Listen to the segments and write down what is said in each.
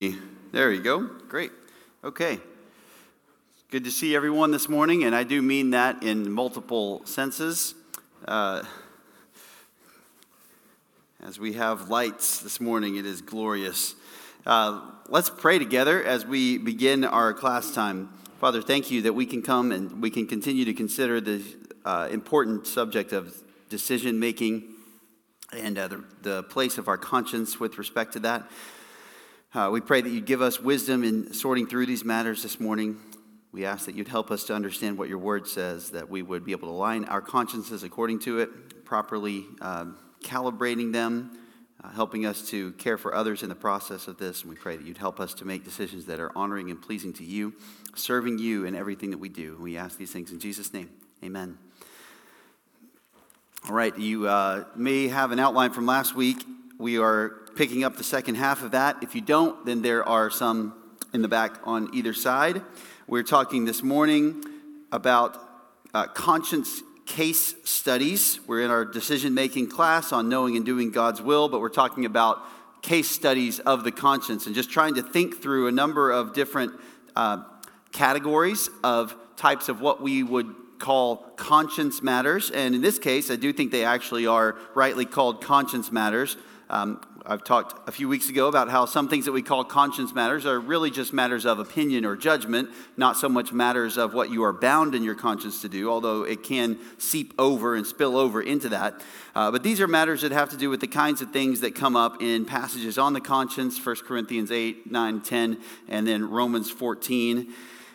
There you go. Great. Okay. Good to see everyone this morning, and I do mean that in multiple senses. Uh, as we have lights this morning, it is glorious. Uh, let's pray together as we begin our class time. Father, thank you that we can come and we can continue to consider the uh, important subject of decision making and uh, the, the place of our conscience with respect to that. Uh, we pray that you'd give us wisdom in sorting through these matters this morning. We ask that you'd help us to understand what your word says, that we would be able to align our consciences according to it, properly uh, calibrating them, uh, helping us to care for others in the process of this. And we pray that you'd help us to make decisions that are honoring and pleasing to you, serving you in everything that we do. We ask these things in Jesus' name. Amen. All right, you uh, may have an outline from last week. We are picking up the second half of that. If you don't, then there are some in the back on either side. We're talking this morning about uh, conscience case studies. We're in our decision making class on knowing and doing God's will, but we're talking about case studies of the conscience and just trying to think through a number of different uh, categories of types of what we would call conscience matters. And in this case, I do think they actually are rightly called conscience matters. Um, I've talked a few weeks ago about how some things that we call conscience matters are really just matters of opinion or judgment, not so much matters of what you are bound in your conscience to do, although it can seep over and spill over into that. Uh, but these are matters that have to do with the kinds of things that come up in passages on the conscience 1 Corinthians 8, 9, 10, and then Romans 14.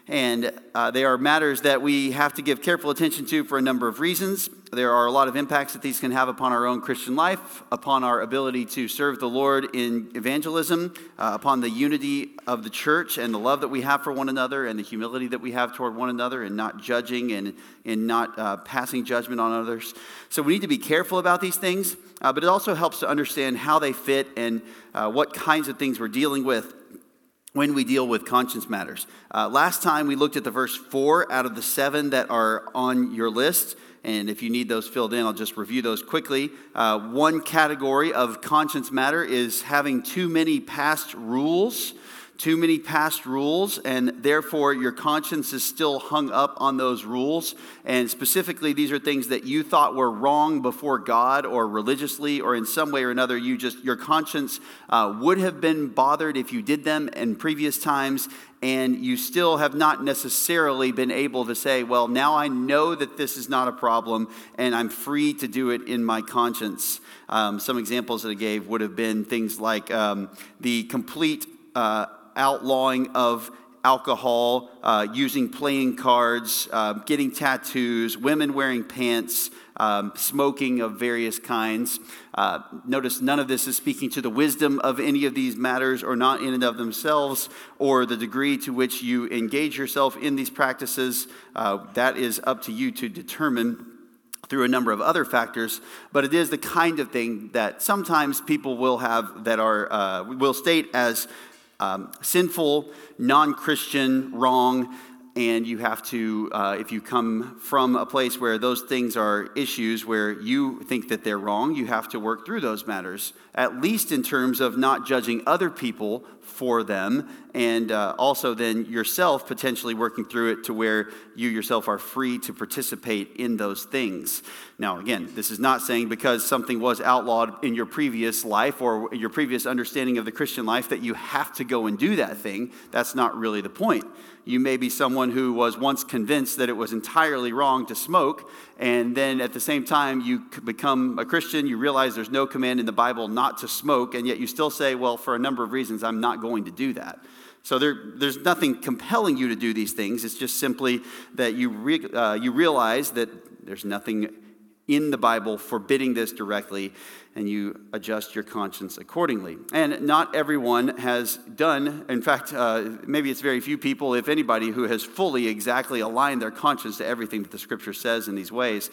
And uh, they are matters that we have to give careful attention to for a number of reasons. There are a lot of impacts that these can have upon our own Christian life, upon our ability to serve the Lord in evangelism, uh, upon the unity of the church and the love that we have for one another and the humility that we have toward one another and not judging and, and not uh, passing judgment on others. So we need to be careful about these things, uh, but it also helps to understand how they fit and uh, what kinds of things we're dealing with when we deal with conscience matters. Uh, last time we looked at the verse four out of the seven that are on your list. And if you need those filled in, I'll just review those quickly. Uh, one category of conscience matter is having too many past rules too many past rules, and therefore your conscience is still hung up on those rules. And specifically, these are things that you thought were wrong before God or religiously or in some way or another. You just, your conscience uh, would have been bothered if you did them in previous times, and you still have not necessarily been able to say, well, now I know that this is not a problem, and I'm free to do it in my conscience. Um, some examples that I gave would have been things like um, the complete uh, outlawing of alcohol, uh, using playing cards, uh, getting tattoos, women wearing pants, um, smoking of various kinds. Uh, notice none of this is speaking to the wisdom of any of these matters or not in and of themselves or the degree to which you engage yourself in these practices. Uh, that is up to you to determine through a number of other factors, but it is the kind of thing that sometimes people will have that are uh, will state as um, sinful, non Christian, wrong, and you have to, uh, if you come from a place where those things are issues where you think that they're wrong, you have to work through those matters, at least in terms of not judging other people for them, and uh, also then yourself potentially working through it to where you yourself are free to participate in those things. Now, again, this is not saying because something was outlawed in your previous life or your previous understanding of the Christian life that you have to go and do that thing. That's not really the point. You may be someone who was once convinced that it was entirely wrong to smoke, and then at the same time, you become a Christian, you realize there's no command in the Bible not to smoke, and yet you still say, well, for a number of reasons, I'm not going to do that. So there, there's nothing compelling you to do these things. It's just simply that you, re, uh, you realize that there's nothing in the Bible forbidding this directly, and you adjust your conscience accordingly. And not everyone has done, in fact, uh, maybe it's very few people, if anybody, who has fully exactly aligned their conscience to everything that the scripture says in these ways.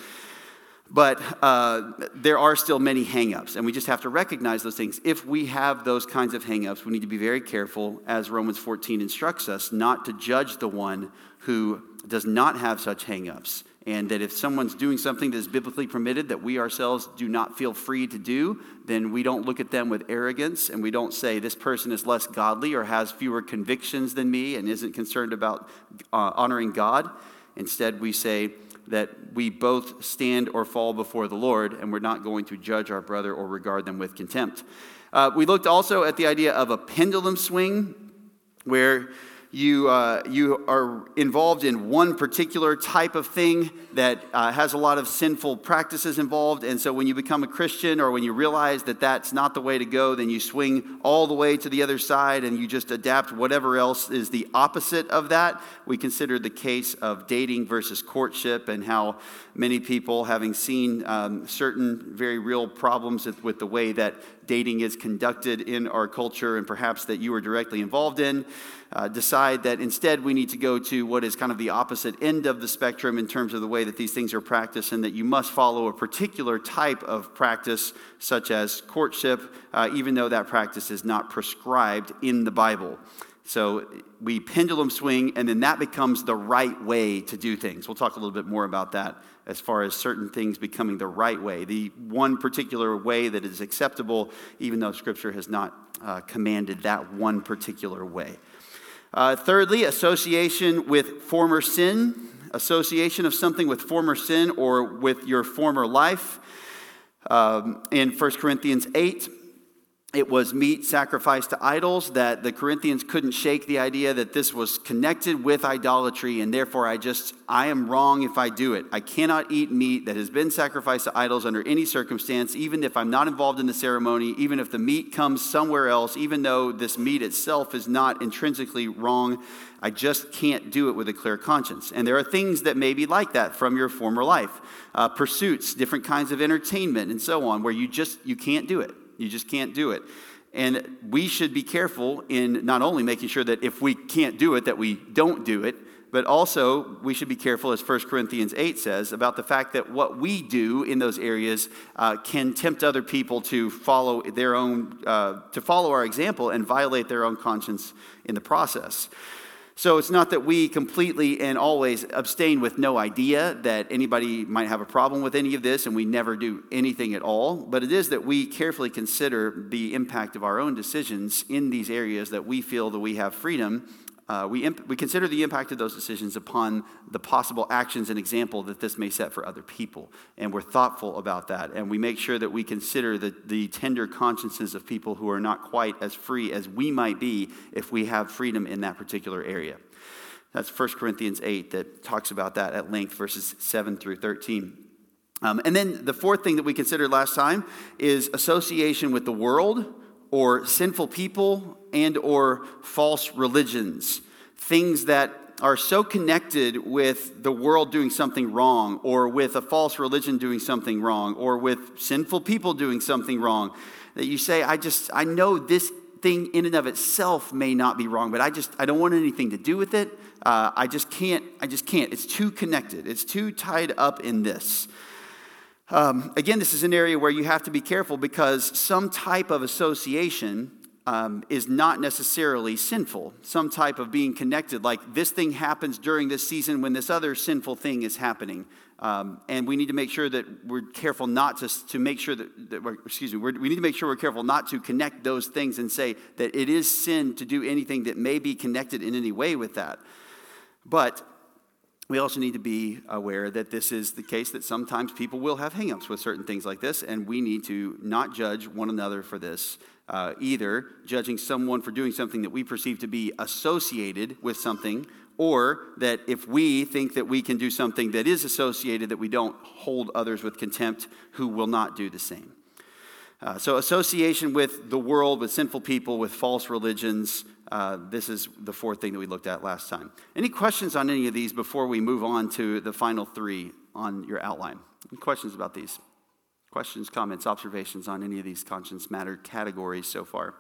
But uh, there are still many hangups, and we just have to recognize those things. If we have those kinds of hangups, we need to be very careful, as Romans 14 instructs us, not to judge the one who does not have such hangups. And that if someone's doing something that is biblically permitted that we ourselves do not feel free to do, then we don't look at them with arrogance and we don't say, this person is less godly or has fewer convictions than me and isn't concerned about uh, honoring God. Instead, we say, that we both stand or fall before the Lord, and we're not going to judge our brother or regard them with contempt. Uh, we looked also at the idea of a pendulum swing, where you, uh, you are involved in one particular type of thing that uh, has a lot of sinful practices involved. And so when you become a Christian or when you realize that that's not the way to go, then you swing all the way to the other side and you just adapt whatever else is the opposite of that. We consider the case of dating versus courtship and how many people, having seen um, certain very real problems with, the way that dating is conducted in our culture and perhaps that you are directly involved in, uh, decide that instead we need to go to what is kind of the opposite end of the spectrum in terms of the way that these things are practiced, and that you must follow a particular type of practice, such as courtship, uh, even though that practice is not prescribed in the Bible. So we pendulum swing, and then that becomes the right way to do things. We'll talk a little bit more about that as far as certain things becoming the right way, the one particular way that is acceptable, even though Scripture has not uh, commanded that one particular way. Uh, thirdly, association with former sin, association of something with former sin or with your former life. Um, in 1 Corinthians 8, it was meat sacrificed to idols that the corinthians couldn't shake the idea that this was connected with idolatry and therefore i just i am wrong if i do it. I cannot eat meat that has been sacrificed to idols under any circumstance even if i'm not involved in the ceremony even if the meat comes somewhere else even though this meat itself is not intrinsically wrong i just can't do it with a clear conscience. And there are things that may be like that from your former life uh, pursuits different kinds of entertainment and so on where you just you can't do it you just can't do it. And we should be careful in not only making sure that if we can't do it, that we don't do it, but also we should be careful, as 1 Corinthians 8 says, about the fact that what we do in those areas uh, can tempt other people to follow their own, uh, to follow our example and violate their own conscience in the process. So it's not that we completely and always abstain with no idea that anybody might have a problem with any of this and we never do anything at all, but it is that we carefully consider the impact of our own decisions in these areas that we feel that we have freedom uh, we, imp- we consider the impact of those decisions upon the possible actions and example that this may set for other people. And we're thoughtful about that. And we make sure that we consider the, the tender consciences of people who are not quite as free as we might be if we have freedom in that particular area. That's 1 Corinthians 8 that talks about that at length, verses 7 through 13. Um, and then the fourth thing that we considered last time is association with the world or sinful people and or false religions things that are so connected with the world doing something wrong or with a false religion doing something wrong or with sinful people doing something wrong that you say i just i know this thing in and of itself may not be wrong but i just i don't want anything to do with it. Uh, i just can't i just can't. It's too connected. It's too tied up in this. Um, again, this is an area where you have to be careful because some type of association um, is not necessarily sinful. Some type of being connected, like this thing happens during this season when this other sinful thing is happening. Um, and we need to make sure that we're careful not to, to make sure that, that excuse me, we need to make sure we're careful not to connect those things and say that it is sin to do anything that may be connected in any way with that. But we also need to be aware that this is the case that sometimes people will have hangups with certain things like this, and we need to not judge one another for this, uh, either judging someone for doing something that we perceive to be associated with something, or that if we think that we can do something that is associated, that we don't hold others with contempt who will not do the same. Uh, so, association with the world, with sinful people, with false religions, uh, this is the fourth thing that we looked at last time. Any questions on any of these before we move on to the final three on your outline? Any questions about these? Questions, comments, observations on any of these conscience matter categories so far?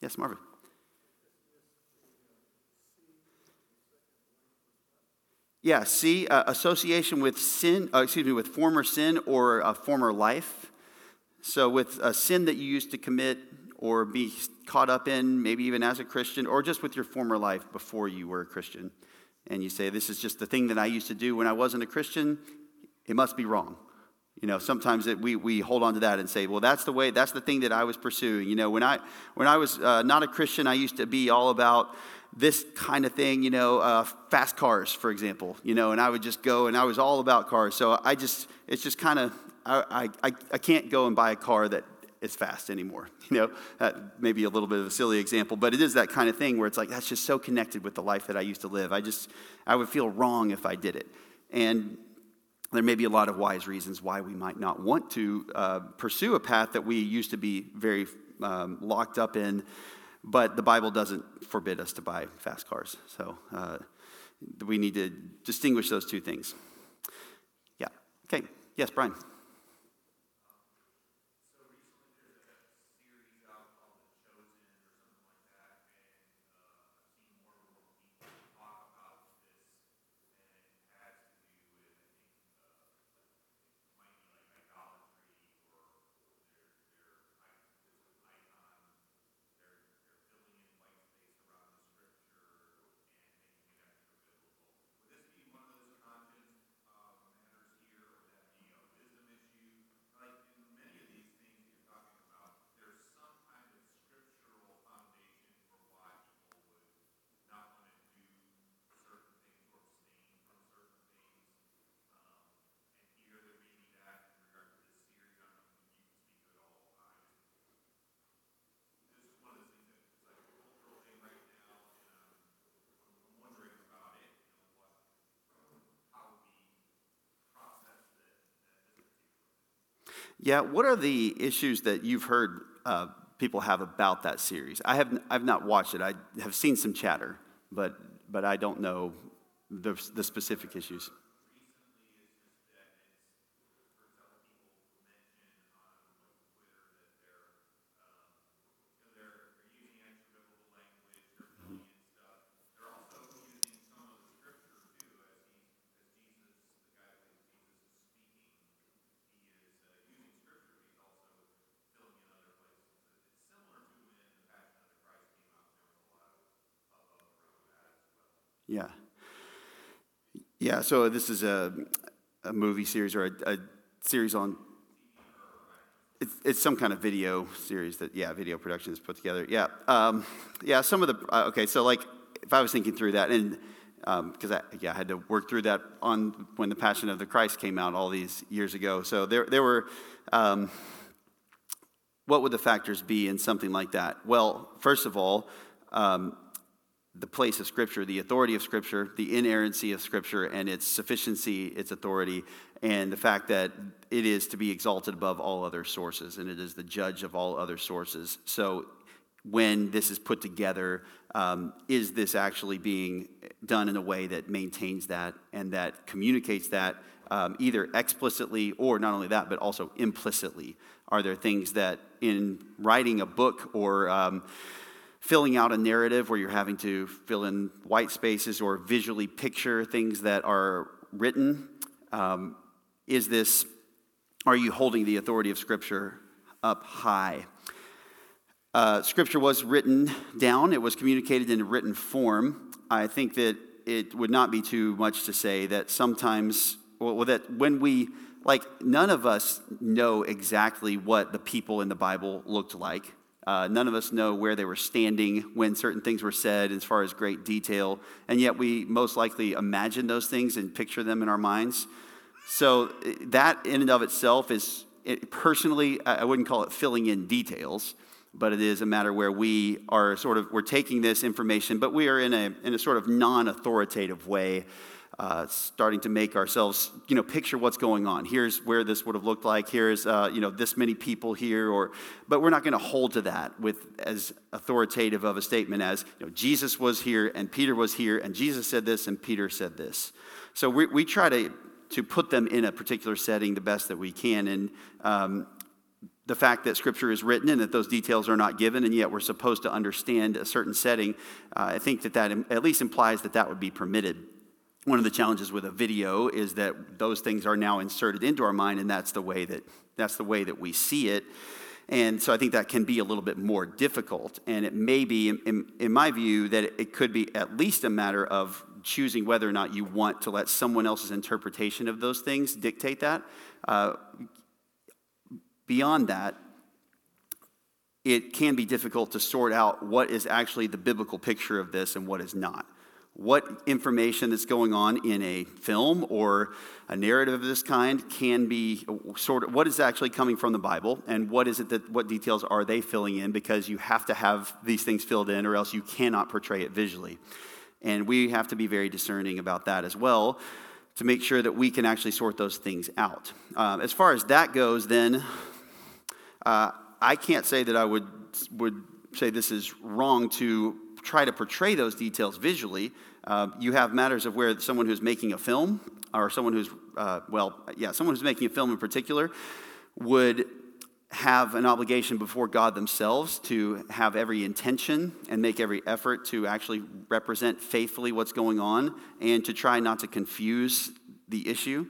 Yes, Marvin. Yeah, see, uh, association with sin, uh, excuse me, with former sin or a former life. So, with a sin that you used to commit or be caught up in, maybe even as a Christian, or just with your former life before you were a Christian. And you say, This is just the thing that I used to do when I wasn't a Christian, it must be wrong. You know, sometimes it, we, we hold on to that and say, well, that's the way, that's the thing that I was pursuing. You know, when I, when I was uh, not a Christian, I used to be all about this kind of thing, you know, uh, fast cars, for example, you know, and I would just go and I was all about cars. So I just, it's just kind of, I, I, I can't go and buy a car that is fast anymore. You know, that may be a little bit of a silly example, but it is that kind of thing where it's like, that's just so connected with the life that I used to live. I just, I would feel wrong if I did it. And there may be a lot of wise reasons why we might not want to uh, pursue a path that we used to be very um, locked up in but the Bible doesn't forbid us to buy fast cars. So uh, we need to distinguish those two things. Yeah. Okay. Yes, Brian. Yeah, what are the issues that you've heard uh, people have about that series? I have I've not watched it. I have seen some chatter, but but I don't know the, the specific issues. Yeah. Yeah, so this is a, a movie series or a, a series on, it's, it's, some kind of video series that, yeah, video production is put together. Yeah. Um, yeah, some of the, uh, okay, so like if I was thinking through that, and because um, I, yeah, I had to work through that on when the Passion of the Christ came out all these years ago. So there, there were, um, what would the factors be in something like that? Well, first of all, um, the place of Scripture, the authority of Scripture, the inerrancy of Scripture, and its sufficiency, its authority, and the fact that it is to be exalted above all other sources, and it is the judge of all other sources. So, when this is put together, um, is this actually being done in a way that maintains that and that communicates that um, either explicitly or not only that, but also implicitly? Are there things that in writing a book or um, filling out a narrative where you're having to fill in white spaces or visually picture things that are written? Um, is this, are you holding the authority of Scripture up high? Uh, scripture was written down, it was communicated in written form. I think that it would not be too much to say that sometimes, well, that when we, like, none of us know exactly what the people in the Bible looked like. Uh, none of us know where they were standing when certain things were said as far as great detail, and yet we most likely imagine those things and picture them in our minds. So, that in and of itself is, it, personally, I wouldn't call it filling in details, but it is a matter where we are sort of, we're taking this information, but we are in a, in a sort of non authoritative way uh, starting to make ourselves, you know, picture what's going on. Here's where this would have looked like. Here's, uh, you know, this many people here. Or, but we're not going to hold to that with as authoritative of a statement as, you know, Jesus was here and Peter was here and Jesus said this and Peter said this. So we, we try to to put them in a particular setting the best that we can. And um, the fact that scripture is written and that those details are not given and yet we're supposed to understand a certain setting uh, i think that that at least implies that that would be permitted one of the challenges with a video is that those things are now inserted into our mind, and that's the way that that's the way that we see it. And so I think that can be a little bit more difficult. And it may be, in, in, my view, that it could be at least a matter of choosing whether or not you want to let someone else's interpretation of those things dictate that. Uh, beyond that, it can be difficult to sort out what is actually the biblical picture of this and what is not what information that's going on in a film or a narrative of this kind can be sort of what is actually coming from the bible and what is it that what details are they filling in because you have to have these things filled in or else you cannot portray it visually. And we have to be very discerning about that as well to make sure that we can actually sort those things out. Um, as far as that goes then uh, i can't say that i would would say this is wrong to try to portray those details visually. Uh, you have matters of where someone who's making a film, or someone who's, uh, well, yeah, someone who's making a film in particular, would have an obligation before God themselves to have every intention and make every effort to actually represent faithfully what's going on and to try not to confuse the issue.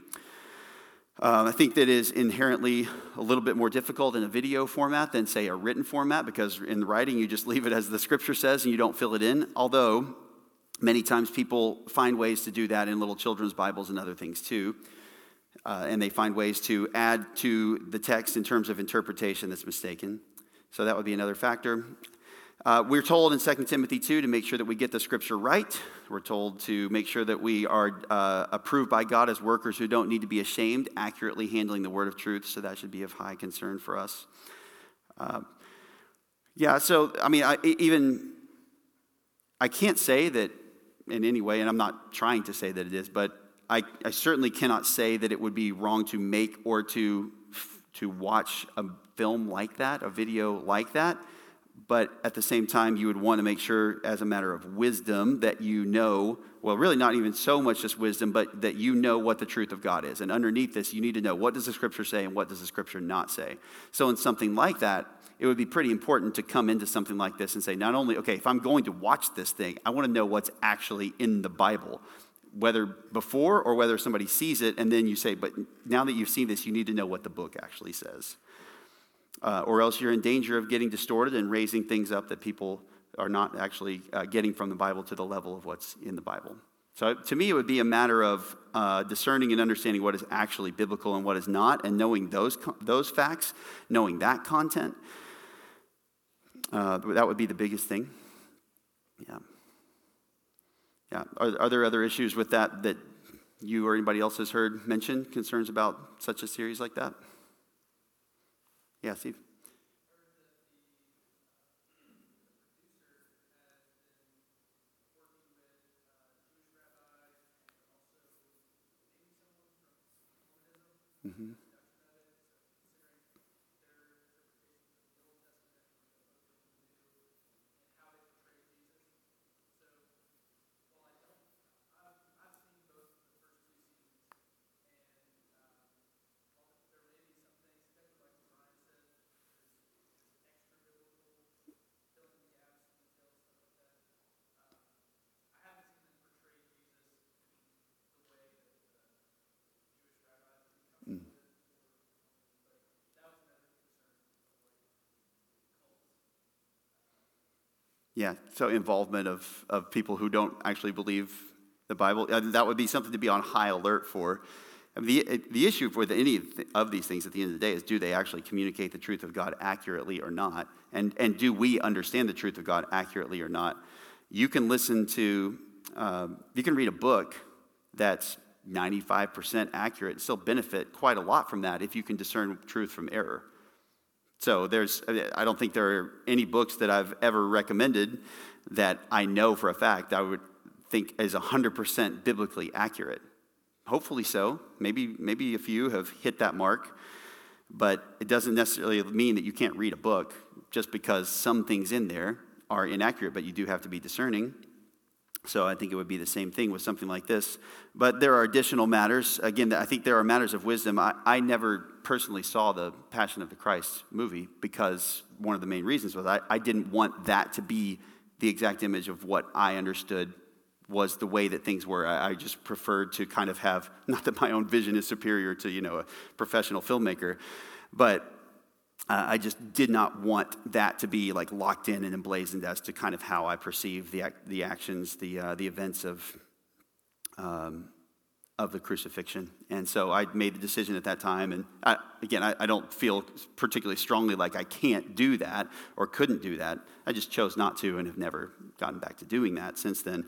Uh, I think that is inherently a little bit more difficult in a video format than, say, a written format because in writing you just leave it as the scripture says and you don't fill it in. Although many times people find ways to do that in little children's Bibles and other things too. Uh, and they find ways to add to the text in terms of interpretation that's mistaken. So that would be another factor. Uh, we're told in 2 Timothy 2 to make sure that we get the scripture right. We're told to make sure that we are uh, approved by God as workers who don't need to be ashamed, accurately handling the word of truth. So that should be of high concern for us. Uh, yeah, so I mean, I, even I can't say that in any way, and I'm not trying to say that it is, but I, I certainly cannot say that it would be wrong to make or to to watch a film like that, a video like that but at the same time, you would want to make sure, as a matter of wisdom, that you know well, really not even so much just wisdom, but that you know what the truth of God is. And underneath this, you need to know what does the scripture say and what does the scripture not say. So, in something like that, it would be pretty important to come into something like this and say, not only, okay, if I'm going to watch this thing, I want to know what's actually in the Bible, whether before or whether somebody sees it, and then you say, but now that you've seen this, you need to know what the book actually says uh, or else you're in danger of getting distorted and raising things up that people are not actually uh, getting from the Bible to the level of what's in the Bible. So to me, it would be a matter of uh, discerning and understanding what is actually biblical and what is not, and knowing those, those facts, knowing that content. Uh, that would be the biggest thing. Yeah. Yeah. Are, are there other issues with that that you or anybody else has heard mentioned, concerns about such a series like that? Yeah, Steve. Yeah, so involvement of, of people who don't actually believe the Bible, that would be something to be on high alert for. I mean, the, the issue with any of these things at the end of the day is do they actually communicate the truth of God accurately or not? And, and do we understand the truth of God accurately or not? You can listen to, um, you can read a book that's 95% accurate and still benefit quite a lot from that if you can discern truth from error. So there's, I don't think there are any books that I've ever recommended that I know for a fact I would think is 100% biblically accurate. Hopefully so. Maybe, maybe a few have hit that mark, but it doesn't necessarily mean that you can't read a book just because some things in there are inaccurate, but you do have to be discerning. So I think it would be the same thing with something like this. But there are additional matters. Again, I think there are matters of wisdom. I, I never personally saw the Passion of the Christ movie because one of the main reasons was I, I didn't want that to be the exact image of what I understood was the way that things were. I, I just preferred to kind of have, not that my own vision is superior to, you know, a professional filmmaker, but uh, I just did not want that to be like locked in and emblazoned as to kind of how I perceive the, the actions, the, uh, the events of, um, of the crucifixion. And so I made the decision at that time. And I, again, I, I, don't feel particularly strongly like I can't do that or couldn't do that. I just chose not to and have never gotten back to doing that since then.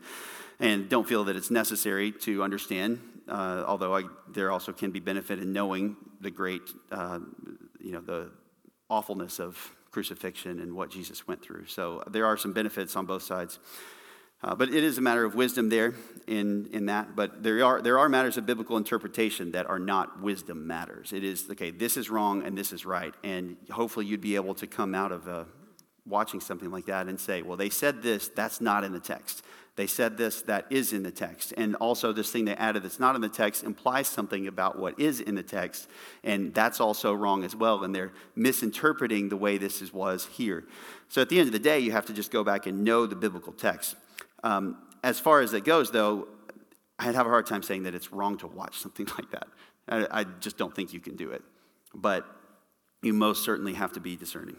And don't feel that it's necessary to understand, uh, although I, there also can be benefit in knowing the great, uh, you know, the awfulness of crucifixion and what Jesus went through. So there are some benefits on both sides. Uh, but it is a matter of wisdom there in, in that. But there are, there are matters of biblical interpretation that are not wisdom matters. It is, okay, this is wrong and this is right. And hopefully you'd be able to come out of uh, watching something like that and say, well, they said this, that's not in the text. They said this, that is in the text. And also, this thing they added that's not in the text implies something about what is in the text, and that's also wrong as well. And they're misinterpreting the way this is, was here. So, at the end of the day, you have to just go back and know the biblical text. Um, as far as it goes, though, I'd have a hard time saying that it's wrong to watch something like that. I, I just don't think you can do it. But you most certainly have to be discerning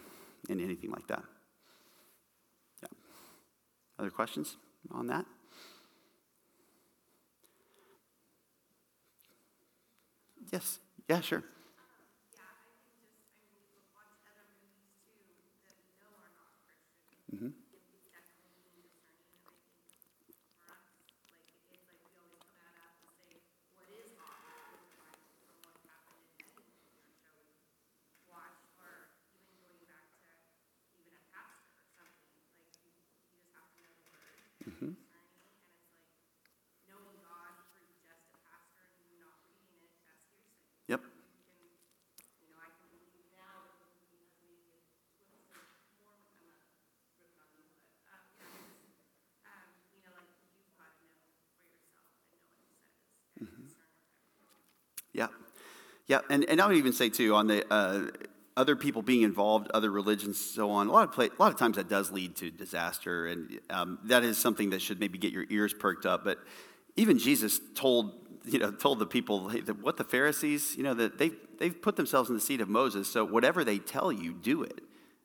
in anything like that. Other questions? on that? Yes. Yeah, sure. Mm-hmm. Yeah. Yeah. And, and I would even say, too, on the uh, other people being involved, other religions, so on, a lot of, play, a lot of times that does lead to disaster. And um, that is something that should maybe get your ears perked up. But even Jesus told, you know, told the people, hey, what the Pharisees, you know, that they, they've put themselves in the seat of Moses. So whatever they tell you, do it.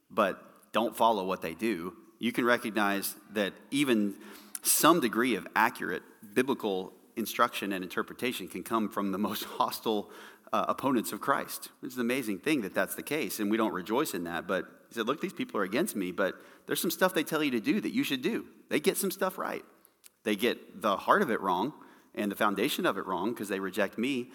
But don't follow what they do. You can recognize that even some degree of accurate biblical instruction and interpretation can come from the most hostile uh, opponents of Christ. It's an amazing thing that that's the case, and we don't rejoice in that. But he said, Look, these people are against me, but there's some stuff they tell you to do that you should do. They get some stuff right. They get the heart of it wrong and the foundation of it wrong because they reject me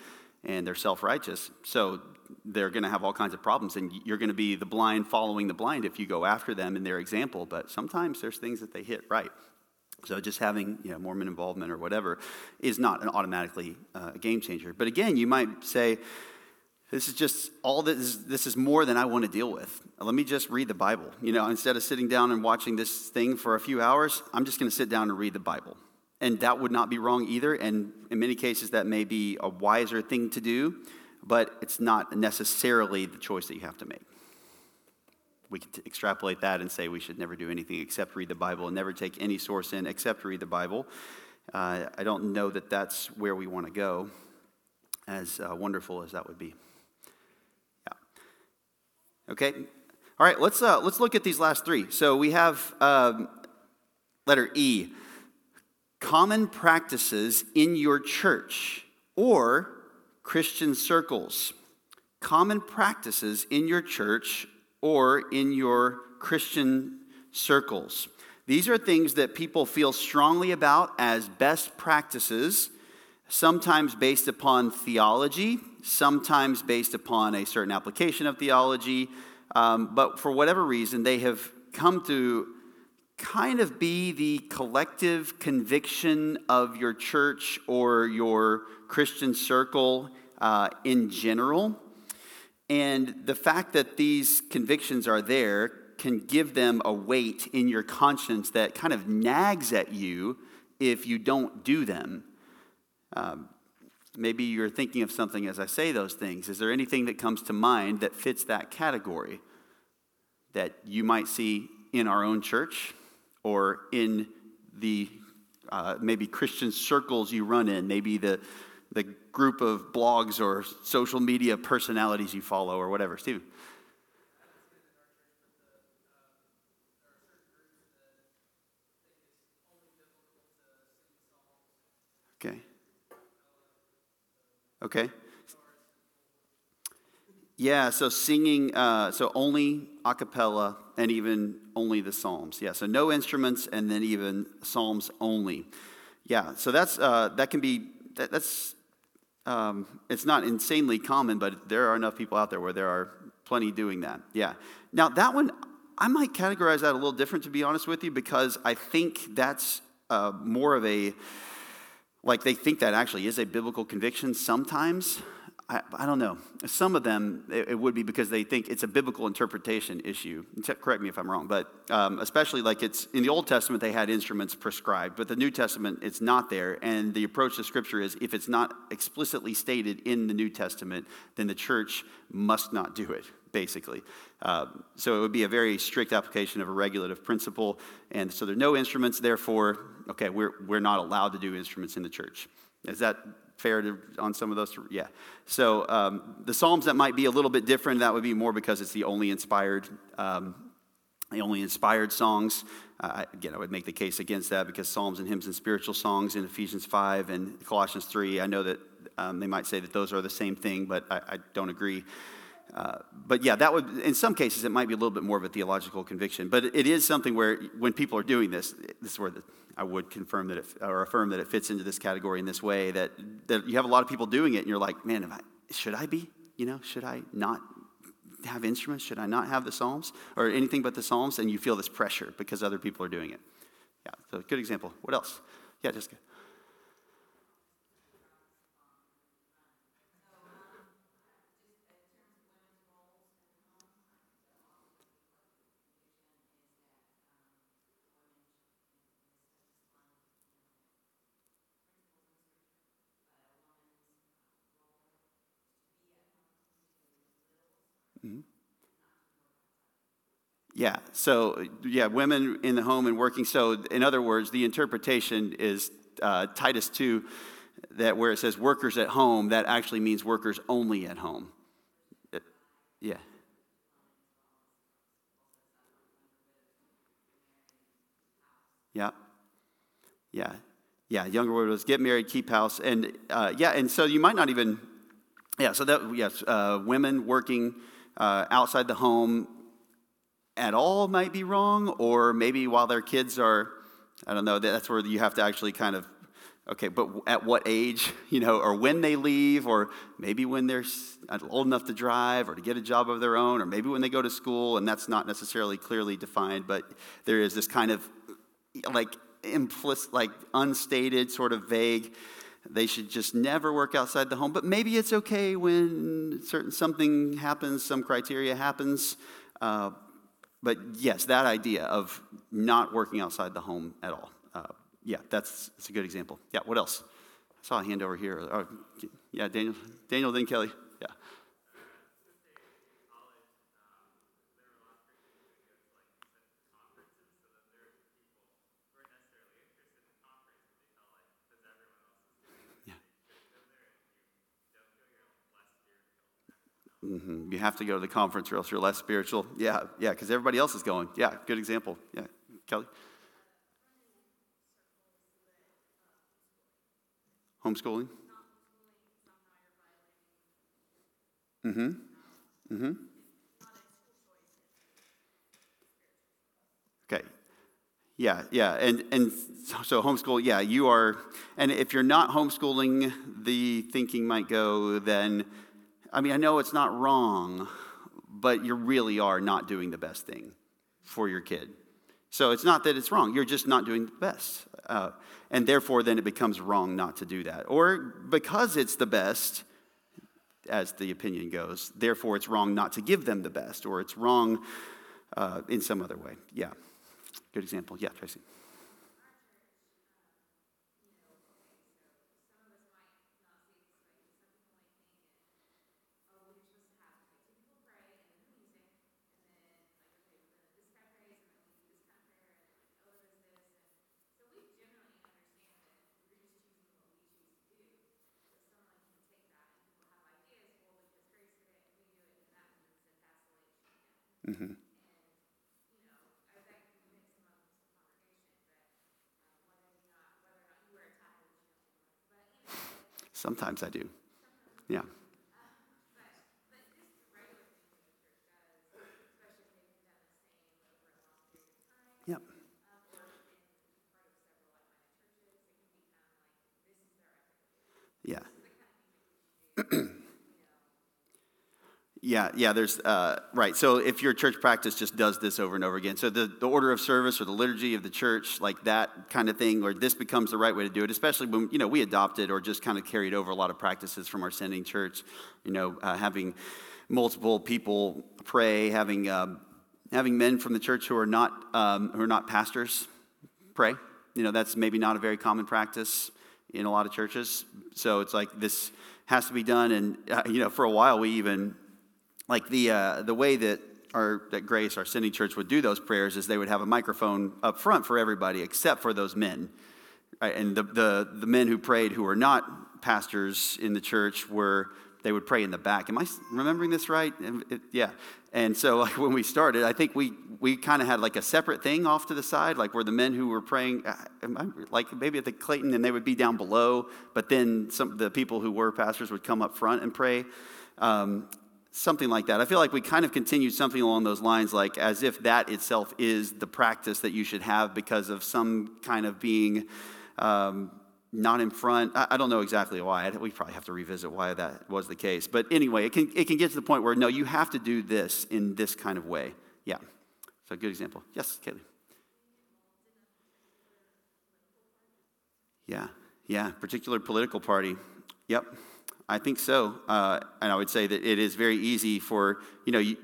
and they're self righteous. So they're going to have all kinds of problems, and you're going to be the blind following the blind if you go after them in their example. But sometimes there's things that they hit right. So just having you know, Mormon involvement or whatever is not an automatically uh, a game changer. But again, you might say, this is just all this is, this is more than I want to deal with. Let me just read the Bible. You know, instead of sitting down and watching this thing for a few hours, I'm just going to sit down and read the Bible. And that would not be wrong either. And in many cases, that may be a wiser thing to do, but it's not necessarily the choice that you have to make we could extrapolate that and say we should never do anything except read the Bible and never take any source in except read the Bible. Uh, I don't know that that's where we want to go, as uh, wonderful as that would be. Yeah. Okay. All right. Let's uh, let's look at these last three. So we have um, letter E. Common practices in your church or Christian circles. Common practices in your church or in your Christian circles. These are things that people feel strongly about as best practices, sometimes based upon theology, sometimes based upon a certain application of theology, um, but for whatever reason, they have come to kind of be the collective conviction of your church or your Christian circle uh, in general. And the fact that these convictions are there can give them a weight in your conscience that kind of nags at you if you don't do them. Um, maybe you're thinking of something as I say those things. Is there anything that comes to mind that fits that category that you might see in our own church or in the uh, maybe Christian circles you run in, maybe the, the group of blogs or social media personalities you follow or whatever. Stephen. Okay. Okay. Yeah, so singing, uh, so only a cappella and even only the Psalms. Yeah, so no instruments and then even Psalms only. Yeah, so that's, uh, that can be, that, that's, um, it's not insanely common, but there are enough people out there where there are plenty doing that. Yeah. Now, that one, I might categorize that a little different, to be honest with you, because I think that's uh, more of a, like they think that actually is a biblical conviction sometimes. I, I don't know. Some of them, it, it, would be because they think it's a biblical interpretation issue. Correct me if I'm wrong, but um, especially like it's in the Old Testament, they had instruments prescribed, but the New Testament, it's not there. And the approach to Scripture is if it's not explicitly stated in the New Testament, then the church must not do it, basically. Uh, so it would be a very strict application of a regulative principle. And so there are no instruments, therefore, okay, we're, we're not allowed to do instruments in the church. Is that fair to, on some of those? Yeah. So um, the Psalms that might be a little bit different, that would be more because it's the only inspired, um, the only inspired songs. Uh, again, I would make the case against that because Psalms and hymns and spiritual songs in Ephesians 5 and Colossians 3, I know that um, they might say that those are the same thing, but I, I don't agree. Uh, but yeah, that would, in some cases, it might be a little bit more of a theological conviction. But it is something where, when people are doing this, this is where the, I would confirm that it, or affirm that it fits into this category in this way that, that you have a lot of people doing it, and you're like, man, I, should I be? You know, should I not have instruments? Should I not have the Psalms or anything but the Psalms? And you feel this pressure because other people are doing it. Yeah, so good example. What else? Yeah, Jessica. Yeah, so yeah, women in the home and working. So, in other words, the interpretation is uh, Titus 2, that where it says workers at home, that actually means workers only at home. It, yeah. Yeah. Yeah. Yeah. Younger widows get married, keep house. And uh, yeah, and so you might not even, yeah, so that, yes, uh, women working uh, outside the home at all might be wrong, or maybe while their kids are, I don't know, that's where you have to actually kind of, okay, but at what age, you know, or when they leave, or maybe when they're old enough to drive or to get a job of their own, or maybe when they go to school, and that's not necessarily clearly defined, but there is this kind of like implicit, like unstated, sort of vague they should just never work outside the home. But maybe it's okay when certain something happens, some criteria happens. Uh, but yes, that idea of not working outside the home at all. Uh, yeah, that's, that's a good example. Yeah, what else? I saw a hand over here. Oh, yeah, Daniel, Daniel, then Kelly. Mm-hmm. You have to go to the conference or else you're less spiritual. Yeah, yeah, because everybody else is going. Yeah, good example. Yeah, Kelly? Homeschooling? Mm-hmm. Mm-hmm. Okay. Yeah, yeah. And and so homeschool, yeah, you are and if you're not homeschooling, the thinking might go then I mean, I know it's not wrong, but you really are not doing the best thing for your kid. So it's not that it's wrong, you're just not doing the best. Uh, and therefore, then it becomes wrong not to do that. Or because it's the best, as the opinion goes, therefore it's wrong not to give them the best, or it's wrong uh, in some other way. Yeah. Good example. Yeah, Tracy. Mm-hmm. Sometimes I do. Yeah. Yep. Yeah. Yeah, yeah, there's, uh, right. So if your church practice just does this over and over again, so the, the order of service or the liturgy of the church, like that kind of thing, or this becomes the right way to do it, especially when, you know, we adopted or just kind of carried over a lot of practices from our sending church, you know, uh, having multiple people pray, having, uh, having men from the church who are not, um, who are not pastors pray. You know, that's maybe not a very common practice in a lot of churches. So it's like this has to be done. And, uh, you know, for a while we even, like the, uh, the way that our, that Grace, our sending church, would do those prayers is they would have a microphone up front for everybody except for those men. And the, the, the men who prayed who were not pastors in the church were, they would pray in the back. Am I remembering this right? It, yeah. And so like when we started, I think we, we kind of had like a separate thing off to the side, like where the men who were praying, uh, like maybe at the Clayton and they would be down below, but then some the people who were pastors would come up front and pray. Um, something like that. I feel like we kind of continued something along those lines, like as if that itself is the practice that you should have because of some kind of being um, not in front. I, I, don't know exactly why. We probably have to revisit why that was the case. But anyway, it can, it can get to the point where no, you have to do this in this kind of way. Yeah. So, a good example. Yes, Kaylee. Yeah, yeah, particular political party. Yep. I think so. Uh, and I would say that it is very easy for, you know, you,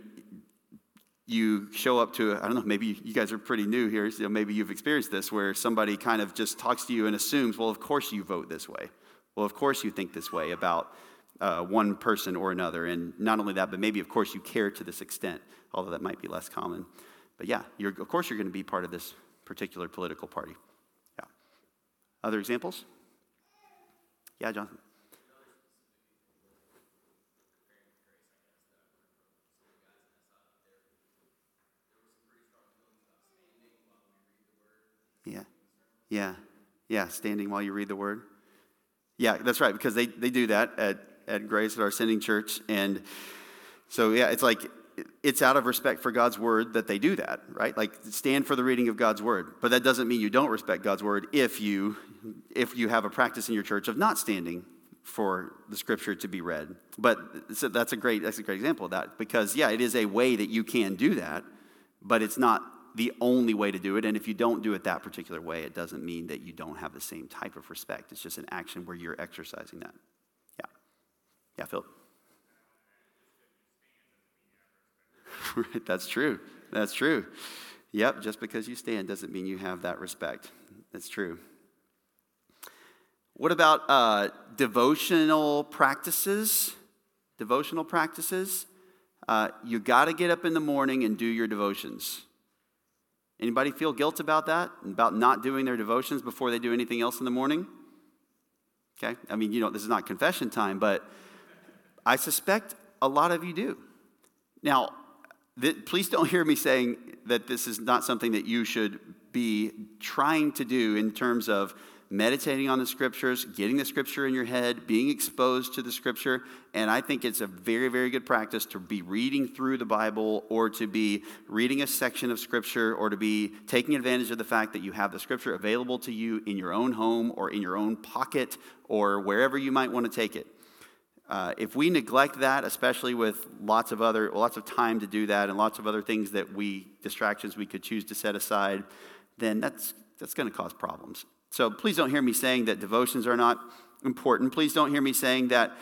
you show up to, I don't know, maybe you guys are pretty new here, so maybe you've experienced this where somebody kind of just talks to you and assumes, well, of course you vote this way. Well, of course you think this way about uh, one person or another. And not only that, but maybe, of course, you care to this extent, although that might be less common. But yeah, of course you're going to be part of this particular political party. Yeah. Other examples? Yeah, Jonathan. Yeah. Yeah. Yeah. Standing while you read the word. Yeah, that's right, because they, they do that at, at Grace, at our sending church. And so, yeah, it's like it's out of respect for God's word that they do that, right? Like stand for the reading of God's word. But that doesn't mean you don't respect God's word if you if you have a practice in your church of not standing for the scripture to be read. But so that's a great that's a great example of that because yeah, it is a way that you can do that, but it's not the only way to do it. And if you don't do it that particular way, it doesn't mean that you don't have the same type of respect. It's just an action where you're exercising that. Yeah. Yeah, Philip. That's true. That's true. Yep, just because you stand doesn't mean you have that respect. That's true. What about uh, devotional practices? Devotional practices. Uh, you got to get up in the morning and do your devotions. Anybody feel guilt about that? About not doing their devotions before they do anything else in the morning? Okay? I mean, you know, this is not confession time, but I suspect a lot of you do. Now, th- please don't hear me saying that this is not something that you should be trying to do in terms of meditating on the scriptures, getting the scripture in your head, being exposed to the scripture. And I think it's a very, very good practice to be reading through the Bible or to be reading a section of scripture or to be taking advantage of the fact that you have the scripture available to you in your own home or in your own pocket or wherever you might want to take it. Uh, if we neglect that, especially with lots of other lots of time to do that and lots of other things that we distractions we could choose to set aside, then that's that's going to cause problems. So please don't hear me saying that devotions are not important. Please don't hear me saying that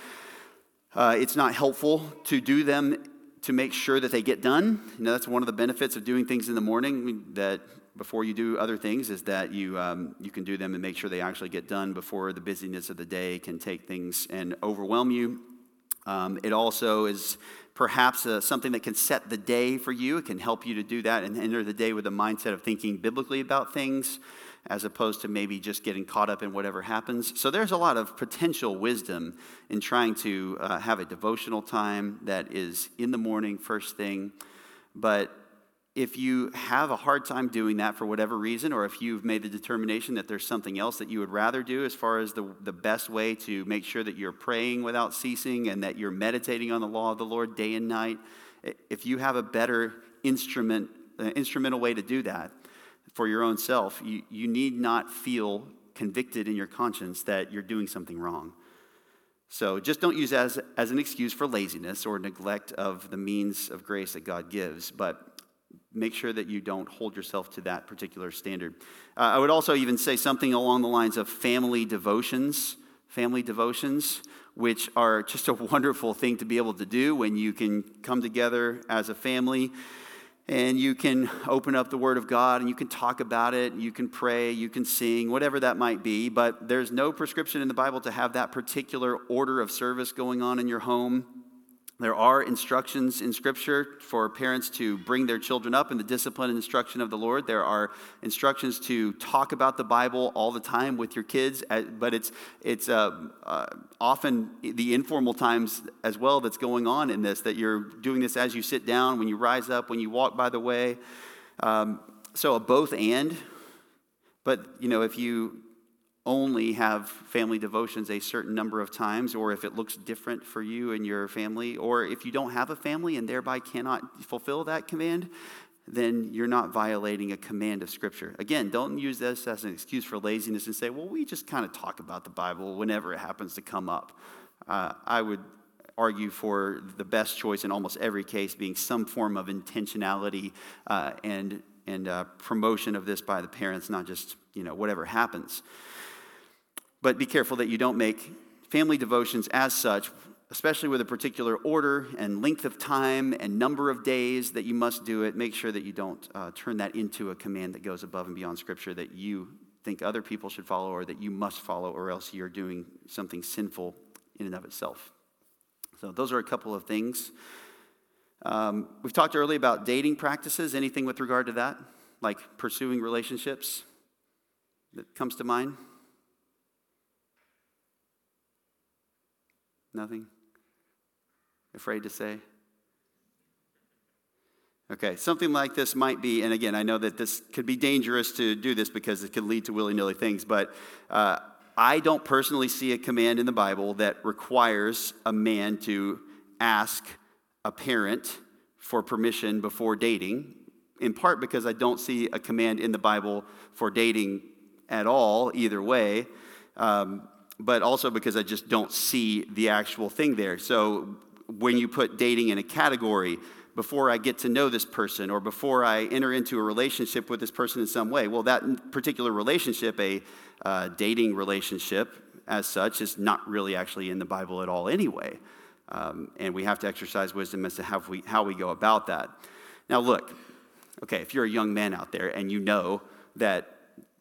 uh, it's not helpful to do them to make sure that they get done. You know, that's one of the benefits of doing things in the morning that before you do other things is that you, um, you can do them and make sure they actually get done before the busyness of the day can take things and overwhelm you. Um, it also is perhaps uh, something that can set the day for you. It can help you to do that and enter the day with a mindset of thinking biblically about things as opposed to maybe just getting caught up in whatever happens. So there's a lot of potential wisdom in trying to uh, have a devotional time that is in the morning, first thing. But if you have a hard time doing that for whatever reason, or if you've made the determination that there's something else that you would rather do as far as the, the best way to make sure that you're praying without ceasing and that you're meditating on the law of the Lord day and night, if you have a better instrument, uh, instrumental way to do that for your own self, you, you need not feel convicted in your conscience that you're doing something wrong. So just don't use as, as an excuse for laziness or neglect of the means of grace that God gives, but make sure that you don't hold yourself to that particular standard. Uh, I would also even say something along the lines of family devotions, family devotions, which are just a wonderful thing to be able to do when you can come together as a family and you can open up the Word of God and you can talk about it, you can pray, you can sing, whatever that might be. But there's no prescription in the Bible to have that particular order of service going on in your home. There are instructions in Scripture for parents to bring their children up in the discipline and instruction of the Lord. There are instructions to talk about the Bible all the time with your kids, but it's, it's uh, uh, often the informal times as well that's going on in this, that you're doing this as you sit down, when you rise up, when you walk by the way. Um, so a both and. But, you know, if you only have family devotions a certain number of times, or if it looks different for you and your family, or if you don't have a family and thereby cannot fulfill that command, then you're not violating a command of Scripture. Again, don't use this as an excuse for laziness and say, well, we just kind of talk about the Bible whenever it happens to come up. Uh, I would argue for the best choice in almost every case being some form of intentionality uh, and, and uh, promotion of this by the parents, not just, you know, whatever happens. But be careful that you don't make family devotions as such, especially with a particular order and length of time and number of days that you must do it. Make sure that you don't uh, turn that into a command that goes above and beyond Scripture that you think other people should follow or that you must follow, or else you're doing something sinful in and of itself. So, those are a couple of things. Um, we've talked earlier about dating practices. Anything with regard to that? Like pursuing relationships that comes to mind? Nothing? Afraid to say? Okay, something like this might be, and again, I know that this could be dangerous to do this because it could lead to willy nilly things, but uh, I don't personally see a command in the Bible that requires a man to ask a parent for permission before dating, in part because I don't see a command in the Bible for dating at all, either way. Um, but also because I just don't see the actual thing there. So when you put dating in a category, before I get to know this person or before I enter into a relationship with this person in some way, well, that particular relationship, a uh, dating relationship as such, is not really actually in the Bible at all anyway. Um, and we have to exercise wisdom as to how we, how we go about that. Now, look, okay, if you're a young man out there and you know that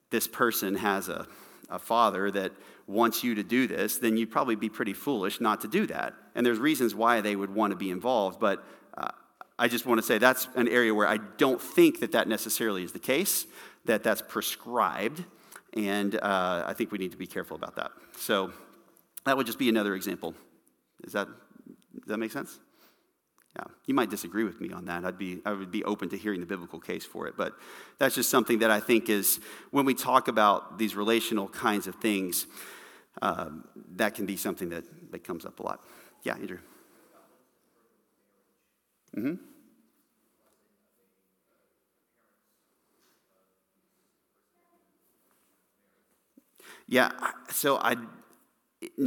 this person has a, a father that wants you to do this, then you'd probably be pretty foolish not to do that. And there's reasons why they would want to be involved, but uh, I just want to say that's an area where I don't think that that necessarily is the case, that that's prescribed, and uh, I think we need to be careful about that. So that would just be another example. Is that, does that make sense? Yeah, you might disagree with me on that. I'd be, I would be open to hearing the biblical case for it. But that's just something that I think is, when we talk about these relational kinds of things, um, that can be something that, that comes up a lot. Yeah, Andrew. Mm-hmm. Yeah, so I,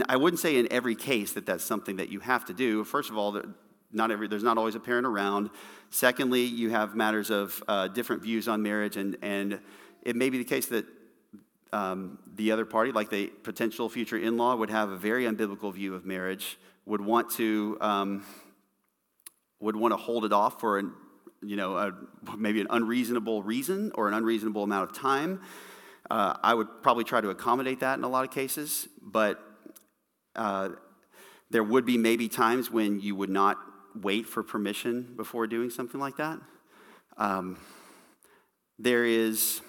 I wouldn't say in every case that that's something that you have to do. First of all, not every, there's not always a parent around. Secondly, you have matters of uh, different views on marriage, and, and it may be the case that um, the other party, like the potential future in law, would have a very unbiblical view of marriage, would want to, um, would want to hold it off for an, you know, a, maybe an unreasonable reason or an unreasonable amount of time. Uh, I would probably try to accommodate that in a lot of cases, but uh, there would be maybe times when you would not wait for permission before doing something like that. Um, there is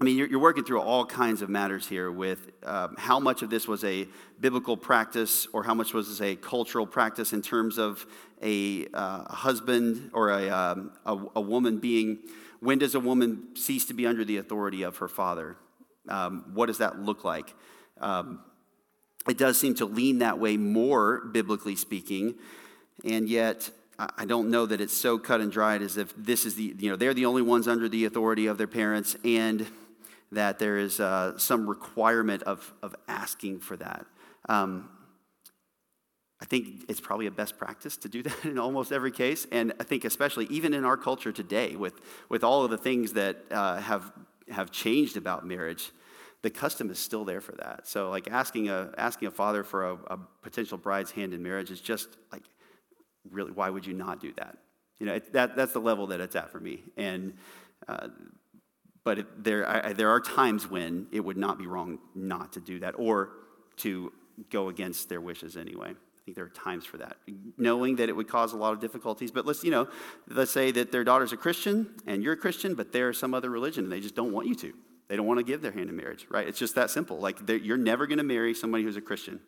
I mean, you're, you're working through all kinds of matters here with um, how much of this was a biblical practice or how much was a cultural practice in terms of a uh, husband or a, um, a, a, woman being, when does a woman cease to be under the authority of her father? Um, what does that look like? Um, it does seem to lean that way more, biblically speaking, and yet I don't know that it's so cut and dried as if this is the, you know, they're the only ones under the authority of their parents and that there is uh, some requirement of, of asking for that. Um, I think it's probably a best practice to do that in almost every case. And I think, especially even in our culture today, with, with all of the things that uh, have, have changed about marriage, the custom is still there for that. So, like asking a, asking a father for a, a potential bride's hand in marriage is just like, really, why would you not do that? You know, it, that, that's the level that it's at for me. And uh, but it, there, I, there are times when it would not be wrong not to do that or to go against their wishes anyway. I think there are times for that, knowing that it would cause a lot of difficulties. But let's, you know, let's say that their daughter's a Christian and you're a Christian, but they're some other religion and they just don't want you to. They don't want to give their hand in marriage, right? It's just that simple. Like you're never going to marry somebody who's a Christian,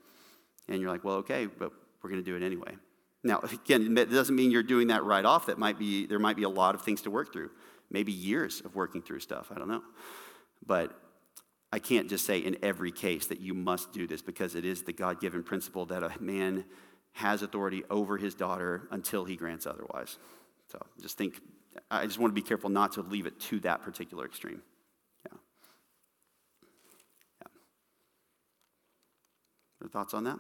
and you're like, well, okay, but we're going to do it anyway. Now, again, it doesn't mean you're doing that right off. That might be there might be a lot of things to work through maybe years of working through stuff. I don't know. But I can't just say in every case that you must do this because it is the God given principle that a man has authority over his daughter until he grants otherwise. So just think, I just want to be careful not to leave it to that particular extreme. Yeah. Yeah. Other thoughts on that?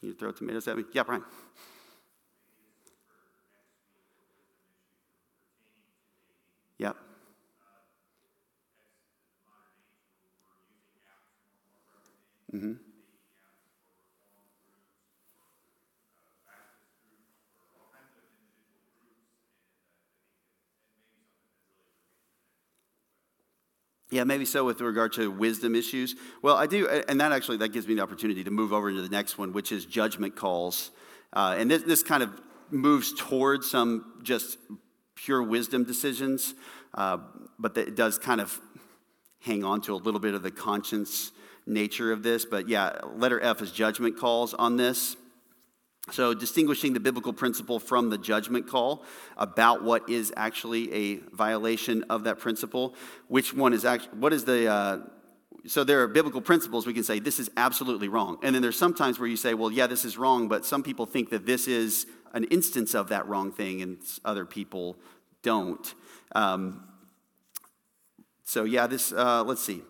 You throw tomatoes at me? Yeah, Brian. Yep. Mm-hmm. Yeah, maybe so with regard to wisdom issues. Well, I do, and that actually that gives me the opportunity to move over into the next one, which is judgment calls. Uh, and this, this kind of moves towards some just pure wisdom decisions, uh, but it does kind of hang on to a little bit of the conscience nature of this. But yeah, letter F is judgment calls on this. So, distinguishing the biblical principle from the judgment call about what is actually a violation of that principle, which one is actually, what is the, uh, so there are biblical principles we can say this is absolutely wrong. And then there's sometimes where you say, well, yeah, this is wrong, but some people think that this is an instance of that wrong thing and other people don't. Um, so, yeah, this, uh, let's see.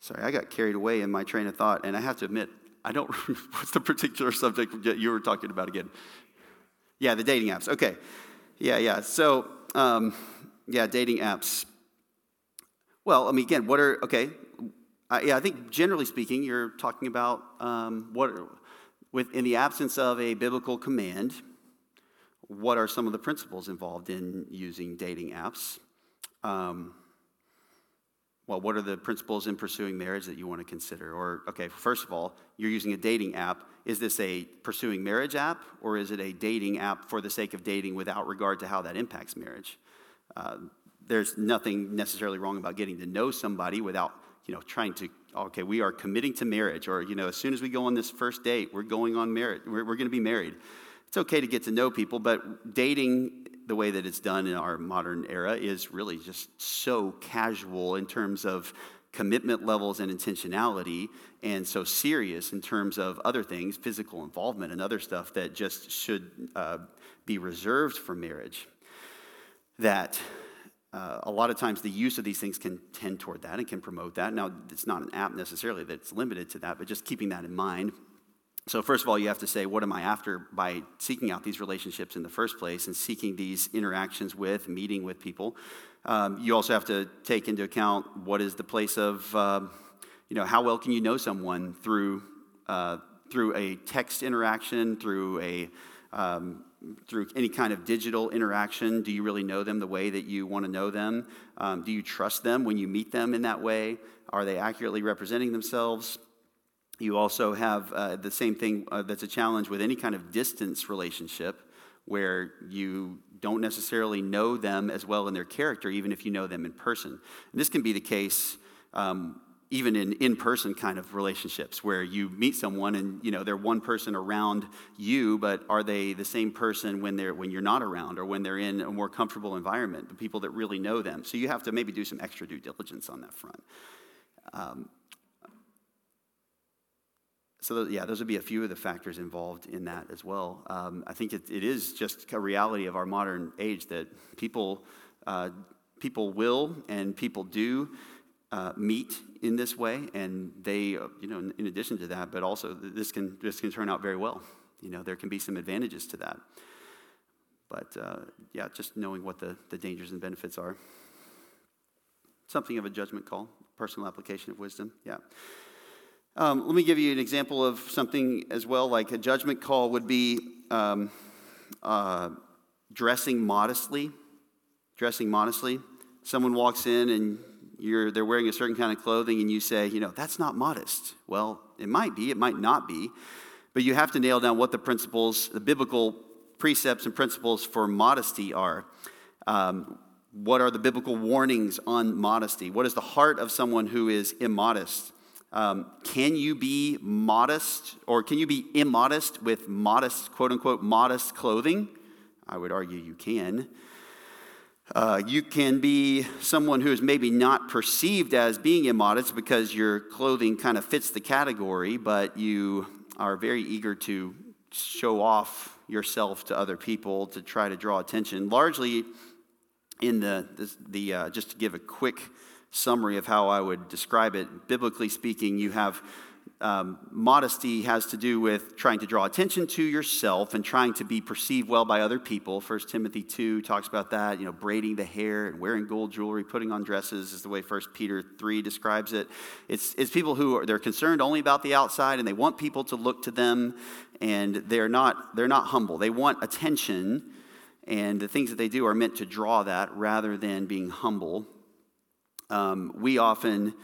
Sorry, I got carried away in my train of thought, and I have to admit, I don't what's the particular subject you were talking about again? Yeah, the dating apps. Okay. Yeah, yeah. So, um, yeah, dating apps. Well, I mean, again, what are, okay, uh, yeah, I think generally speaking, you're talking about um, what, with, in the absence of a biblical command, what are some of the principles involved in using dating apps? Um, well, what are the principles in pursuing marriage that you want to consider? Or, okay, first of all, you're using a dating app. Is this a pursuing marriage app, or is it a dating app for the sake of dating without regard to how that impacts marriage? Uh, there's nothing necessarily wrong about getting to know somebody without, you know, trying to, okay, we are committing to marriage, or, you know, as soon as we go on this first date, we're going on marriage, we're, we're going to be married. It's okay to get to know people, but dating the way that it's done in our modern era is really just so casual in terms of commitment levels and intentionality, and so serious in terms of other things, physical involvement and other stuff that just should uh, be reserved for marriage. That uh, a lot of times the use of these things can tend toward that and can promote that. Now, it's not an app necessarily that's limited to that, but just keeping that in mind. So, first of all, you have to say, what am I after by seeking out these relationships in the first place and seeking these interactions with, meeting with people? Um, you also have to take into account what is the place of, uh, you know, how well can you know someone through, uh, through a text interaction, through a um, through any kind of digital interaction? Do you really know them the way that you want to know them? Um, do you trust them when you meet them in that way? Are they accurately representing themselves? You also have uh, the same thing uh, that's a challenge with any kind of distance relationship where you don't necessarily know them as well in their character, even if you know them in person. And this can be the case um, even in in-person kind of relationships where you meet someone and you know they're one person around you but are they the same person when they're when you're not around or when they're in a more comfortable environment the people that really know them so you have to maybe do some extra due diligence on that front um, so yeah those would be a few of the factors involved in that as well um, i think it, it is just a reality of our modern age that people uh, people will and people do uh, meet in this way, and they, uh, you know, in, addition to that, but also this can this can turn out very well. You know, there can be some advantages to that. But uh, yeah, just knowing what the, the dangers and benefits are. Something of a judgment call, personal application of wisdom. Yeah. Um, let me give you an example of something as well. Like a judgment call would be um, uh, dressing modestly. Dressing modestly. Someone walks in and you're, they're wearing a certain kind of clothing and you say, you know, that's not modest. Well, it might be, it might not be, but you have to nail down what the principles, the biblical precepts and principles for modesty are. Um, what are the biblical warnings on modesty? What is the heart of someone who is immodest? Um, can you be modest or can you be immodest with modest, quote unquote, modest clothing? I would argue you can. Uh, you can be someone who is maybe not perceived as being immodest because your clothing kind of fits the category, but you are very eager to show off yourself to other people to try to draw attention. Largely, in the, the, the uh, just to give a quick summary of how I would describe it, biblically speaking, you have um, modesty has to do with trying to draw attention to yourself and trying to be perceived well by other people. 1 Timothy 2 talks about that, you know, braiding the hair and wearing gold jewelry, putting on dresses is the way 1 Peter 3 describes it. It's, it's people who are, they're concerned only about the outside and they want people to look to them and they're not, they're not humble. They want attention and the things that they do are meant to draw that rather than being humble. Um, we often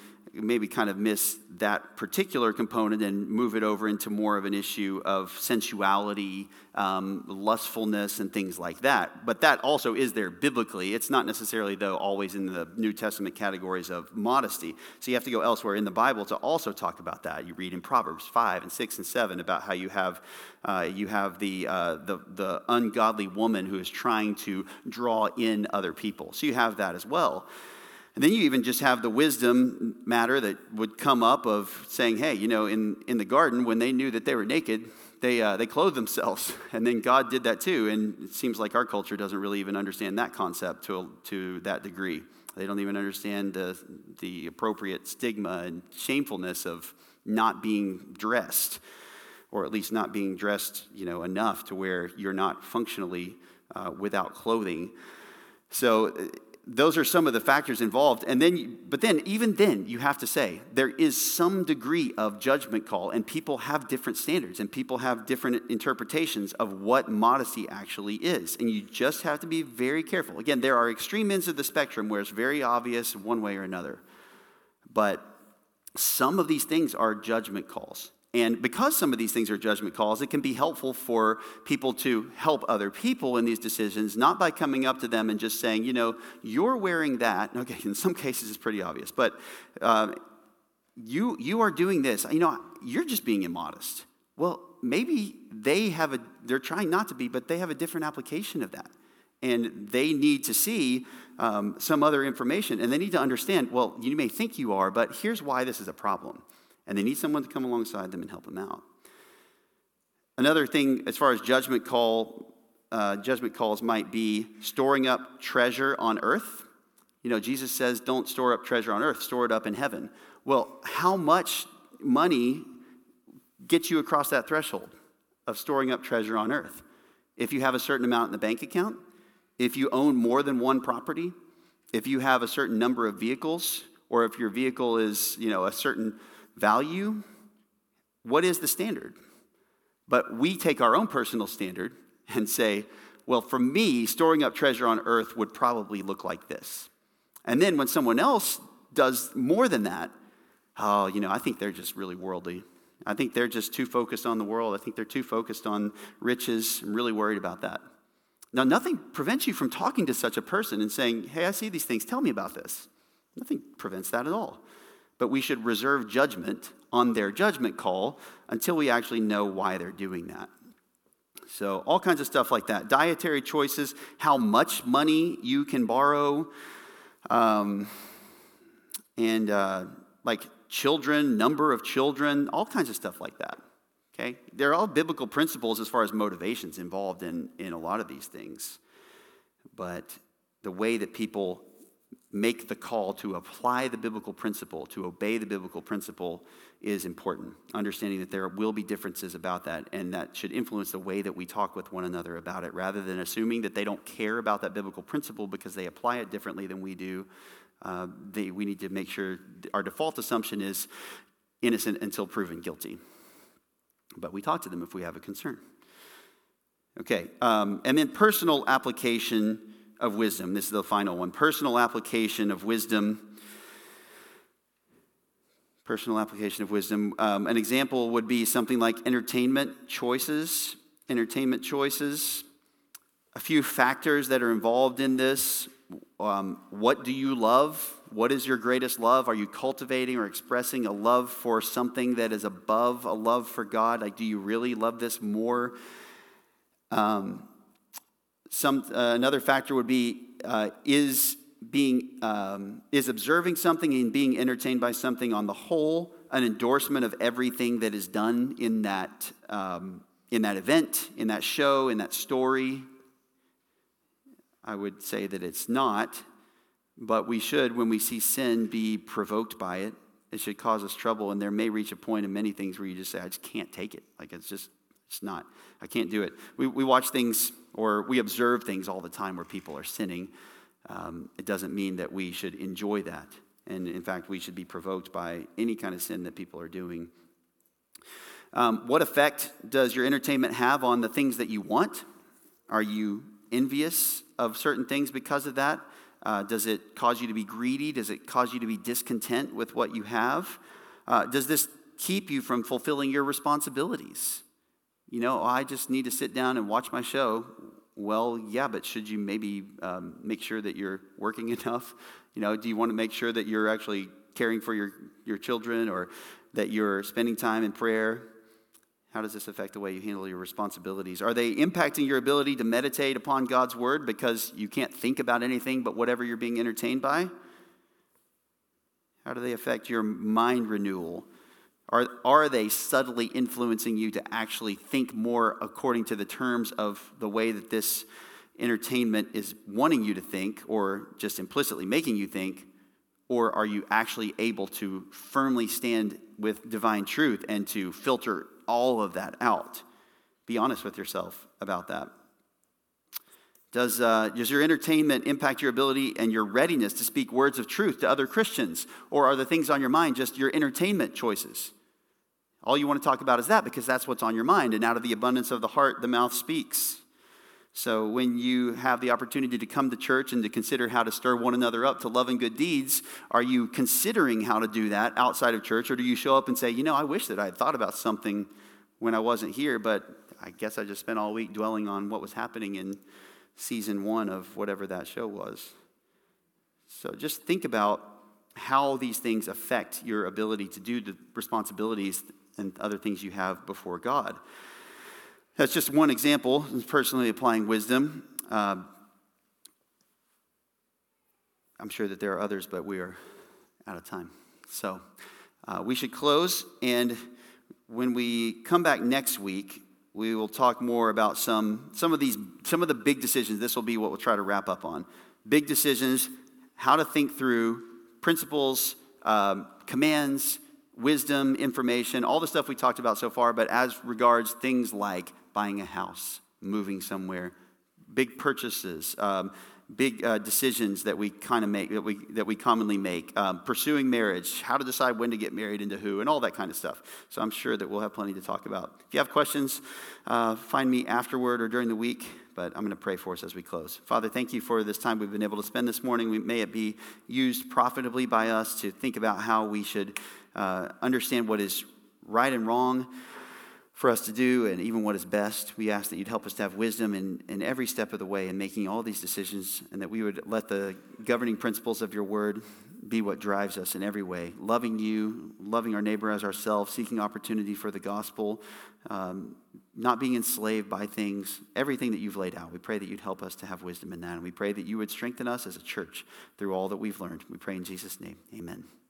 maybe kind of miss that particular component and move it over into more of an issue of sensuality, um, lustfulness, and things like that. But that also is there biblically. It's not necessarily, though, always in the New Testament categories of modesty. So you have to go elsewhere in the Bible to also talk about that. You read in Proverbs 5 and 6 and 7 about how you have, uh, you have the, uh, the, the ungodly woman who is trying to draw in other people. So you have that as well. And then you even just have the wisdom matter that would come up of saying, hey, you know, in, in the garden, when they knew that they were naked, they, uh, they clothed themselves. And then God did that too. And it seems like our culture doesn't really even understand that concept to, to that degree. They don't even understand the, the appropriate stigma and shamefulness of not being dressed, or at least not being dressed, you know, enough to where you're not functionally uh, without clothing. So those are some of the factors involved. And then but then even then you have to say there is some degree of judgment call and people have different standards and people have different interpretations of what modesty actually is. And you just have to be very careful. Again there are extreme ends of the spectrum where it's very obvious one way or another. But some of these things are judgment calls and because some of these things are judgment calls, it can be helpful for people to help other people in these decisions, not by coming up to them and just saying, you know, you're wearing that. Okay, in some cases it's pretty obvious, but uh, you, you are doing this. You know, you're just being immodest. Well, maybe they have a, they're trying not to be, but they have a different application of that. And they need to see um, some other information. And they need to understand, well, you may think you are, but here's why this is a problem and they need someone to come alongside them and help them out. Another thing, as far as judgment call, uh, judgment calls might be storing up treasure on earth. You know, Jesus says, "Don't store up treasure on earth; store it up in heaven." Well, how much money gets you across that threshold of storing up treasure on earth? If you have a certain amount in the bank account, if you own more than one property, if you have a certain number of vehicles, or if your vehicle is, you know, a certain value, what is the standard? But we take our own personal standard and say, well, for me, storing up treasure on earth would probably look like this. And then when someone else does more than that, oh, you know, I think they're just really worldly. I think they're just too focused on the world. I think they're too focused on riches. I'm really worried about that. Now, nothing prevents you from talking to such a person and saying, Hey, I see these things, tell me about this. Nothing prevents that at all. But we should reserve judgment on their judgment call until we actually know why they're doing that. So, all kinds of stuff like that. Dietary choices, how much money you can borrow, um, and uh, like children, number of children, all kinds of stuff like that. Okay? They're all biblical principles as far as motivations involved in, in a lot of these things. But the way that people make the call to apply the biblical principle, to obey the biblical principle, is important. Understanding that there will be differences about that, and that should influence the way that we talk with one another about it, rather than assuming that they don't care about that biblical principle because they apply it differently than we do. Uh, they, we need to make sure our default assumption is innocent until proven guilty. But we talk to them if we have a concern. Okay, um, and then personal application of wisdom. This is the final one. Personal application of wisdom. Personal application of wisdom. Um, an example would be something like entertainment choices. Entertainment choices. A few factors that are involved in this. Um, what do you love? What is your greatest love? Are you cultivating or expressing a love for something that is above a love for God? Like, do you really love this more? Um, some, uh, another factor would be uh, is being um, is observing something and being entertained by something on the whole an endorsement of everything that is done in that um, in that event, in that show, in that story. I would say that it's not, but we should, when we see sin, be provoked by it. It should cause us trouble, and there may reach a point in many things where you just say, "I just can't take it." Like it's just, it's not. I can't do it. We we watch things or we observe things all the time where people are sinning, um, it doesn't mean that we should enjoy that. And in fact, we should be provoked by any kind of sin that people are doing. Um, what effect does your entertainment have on the things that you want? Are you envious of certain things because of that? Uh, does it cause you to be greedy? Does it cause you to be discontent with what you have? Uh, does this keep you from fulfilling your responsibilities? You know, I just need to sit down and watch my show. Well, yeah, but should you maybe um, make sure that you're working enough? You know, do you want to make sure that you're actually caring for your, your children or that you're spending time in prayer? How does this affect the way you handle your responsibilities? Are they impacting your ability to meditate upon God's word because you can't think about anything but whatever you're being entertained by? How do they affect your mind renewal? Are, are they subtly influencing you to actually think more according to the terms of the way that this entertainment is wanting you to think, or just implicitly making you think? Or are you actually able to firmly stand with divine truth and to filter all of that out? Be honest with yourself about that. Does, uh, does your entertainment impact your ability and your readiness to speak words of truth to other Christians? Or are the things on your mind just your entertainment choices? All you want to talk about is that because that's what's on your mind. And out of the abundance of the heart, the mouth speaks. So when you have the opportunity to come to church and to consider how to stir one another up to love and good deeds, are you considering how to do that outside of church? Or do you show up and say, you know, I wish that I had thought about something when I wasn't here, but I guess I just spent all week dwelling on what was happening in season one of whatever that show was. So just think about how these things affect your ability to do the responsibilities and other things you have before God. That's just one example, personally applying wisdom. Uh, I'm sure that there are others, but we are out of time. So uh, we should close, and when we come back next week, we will talk more about some, some of these some of the big decisions. This will be what we'll try to wrap up on. Big decisions how to think through principles um, commands wisdom, information, all the stuff we talked about so far, but as regards things like buying a house, moving somewhere, big purchases, um, big uh, decisions that we kind of make, that we, that we commonly make, um, pursuing marriage, how to decide when to get married and to who, and all that kind of stuff. So I'm sure that we'll have plenty to talk about. If you have questions, uh, find me afterward or during the week but I'm going to pray for us as we close. Father, thank you for this time we've been able to spend this morning. We, may it be used profitably by us to think about how we should uh, understand what is right and wrong. For us to do and even what is best. We ask that you'd help us to have wisdom in, in every step of the way in making all these decisions, and that we would let the governing principles of your word be what drives us in every way. Loving you, loving our neighbor as ourselves, seeking opportunity for the gospel, um, not being enslaved by things, everything that you've laid out. We pray that you'd help us to have wisdom in that, and we pray that you would strengthen us as a church through all that we've learned. We pray in Jesus' name. Amen.